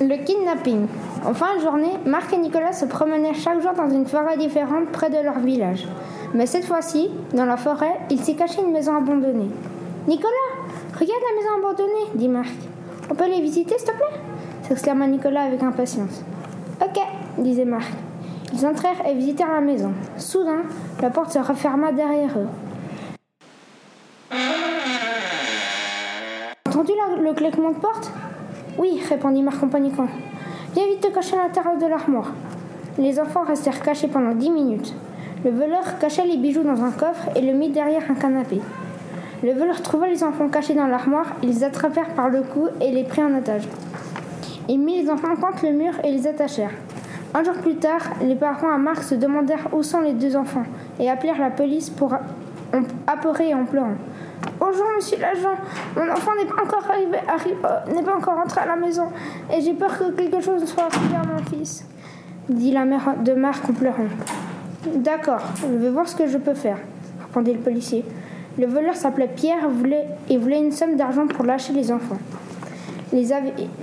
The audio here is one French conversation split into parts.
Le kidnapping. En fin de journée, Marc et Nicolas se promenaient chaque jour dans une forêt différente près de leur village. Mais cette fois-ci, dans la forêt, il s'est caché une maison abandonnée. Nicolas, regarde la maison abandonnée, dit Marc. On peut les visiter, s'il te plaît? s'exclama Nicolas avec impatience. Ok, disait Marc. Ils entrèrent et visitèrent la maison. Soudain, la porte se referma derrière eux. Entendu le claquement de porte? Oui, répondit Marc en paniquant. Viens vite te cacher à l'intérieur de l'armoire. Les enfants restèrent cachés pendant dix minutes. Le voleur cacha les bijoux dans un coffre et le mit derrière un canapé. Le voleur trouva les enfants cachés dans l'armoire, ils les attrapèrent par le cou et les prit en otage. Il mit les enfants contre le mur et les attachèrent. Un jour plus tard, les parents à Marc se demandèrent où sont les deux enfants et appelèrent la police pour et en pleurant. Bonjour, monsieur l'agent. Mon enfant n'est pas encore arrivé, euh, n'est pas encore rentré à la maison, et j'ai peur que quelque chose soit arrivé à mon fils, dit la mère de Marc en pleurant. D'accord, je vais voir ce que je peux faire, répondit le policier. Le voleur s'appelait Pierre voulait, et voulait une somme d'argent pour lâcher les enfants. Les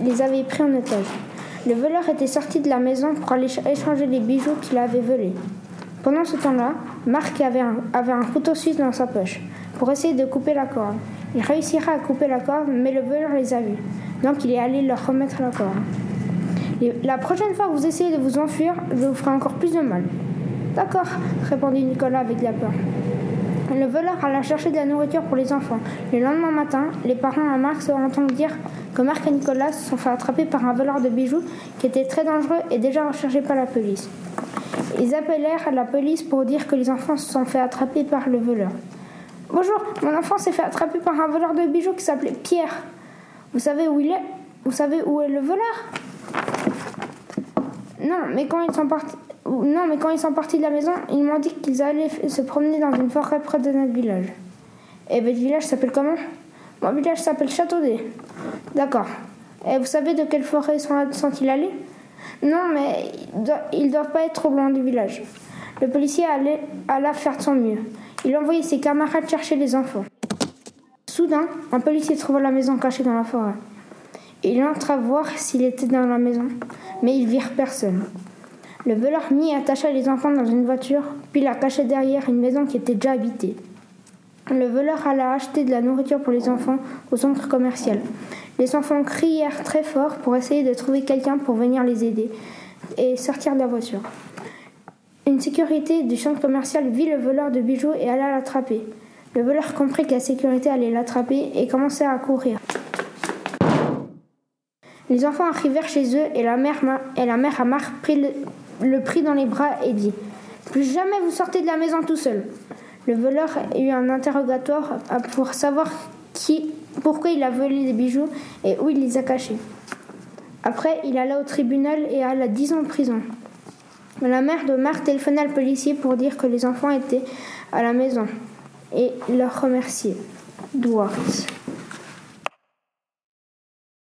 les avait pris en otage. Le voleur était sorti de la maison pour aller échanger les bijoux qu'il avait volés. Pendant ce temps-là, Marc avait avait un couteau suisse dans sa poche pour essayer de couper la corde. Il réussira à couper la corde, mais le voleur les a vus. Donc il est allé leur remettre la corde. la prochaine fois que vous essayez de vous enfuir, je vous ferai encore plus de mal. D'accord, répondit Nicolas avec la peur. Le voleur alla chercher de la nourriture pour les enfants. Le lendemain matin, les parents à Marc se entendent dire que Marc et Nicolas se sont fait attraper par un voleur de bijoux qui était très dangereux et déjà recherché par la police. Ils appelèrent la police pour dire que les enfants se sont fait attraper par le voleur. Bonjour, mon enfant s'est fait attraper par un voleur de bijoux qui s'appelait Pierre. Vous savez où il est? Vous savez où est le voleur? Non, mais quand ils sont partis. Non, mais quand ils sont partis de la maison, ils m'ont dit qu'ils allaient se promener dans une forêt près de notre village. Et votre village s'appelle comment? Mon village s'appelle Châteaudet. D'accord. Et vous savez de quelle forêt sont-ils allés? Non, mais ils doivent pas être trop loin du village. Le policier alla faire de son mieux. Il envoyait ses camarades chercher les enfants. Soudain, un policier trouva la maison cachée dans la forêt. Il entra voir s'il était dans la maison, mais ils virent personne. Le voleur mit et attacha les enfants dans une voiture, puis la cacha derrière une maison qui était déjà habitée. Le voleur alla acheter de la nourriture pour les enfants au centre commercial. Les enfants crièrent très fort pour essayer de trouver quelqu'un pour venir les aider et sortir de la voiture. Une sécurité du centre commercial vit le voleur de bijoux et alla l'attraper. Le voleur comprit que la sécurité allait l'attraper et commença à courir. Les enfants arrivèrent chez eux et la mère, et prit le, prit dans les bras et dit Plus jamais vous sortez de la maison tout seul. Le voleur eut un interrogatoire pour savoir qui, pourquoi il a volé les bijoux et où il les a cachés. Après, il alla au tribunal et alla dix ans de prison. La mère de Marc téléphona le policier pour dire que les enfants étaient à la maison et leur remercier. Duarte.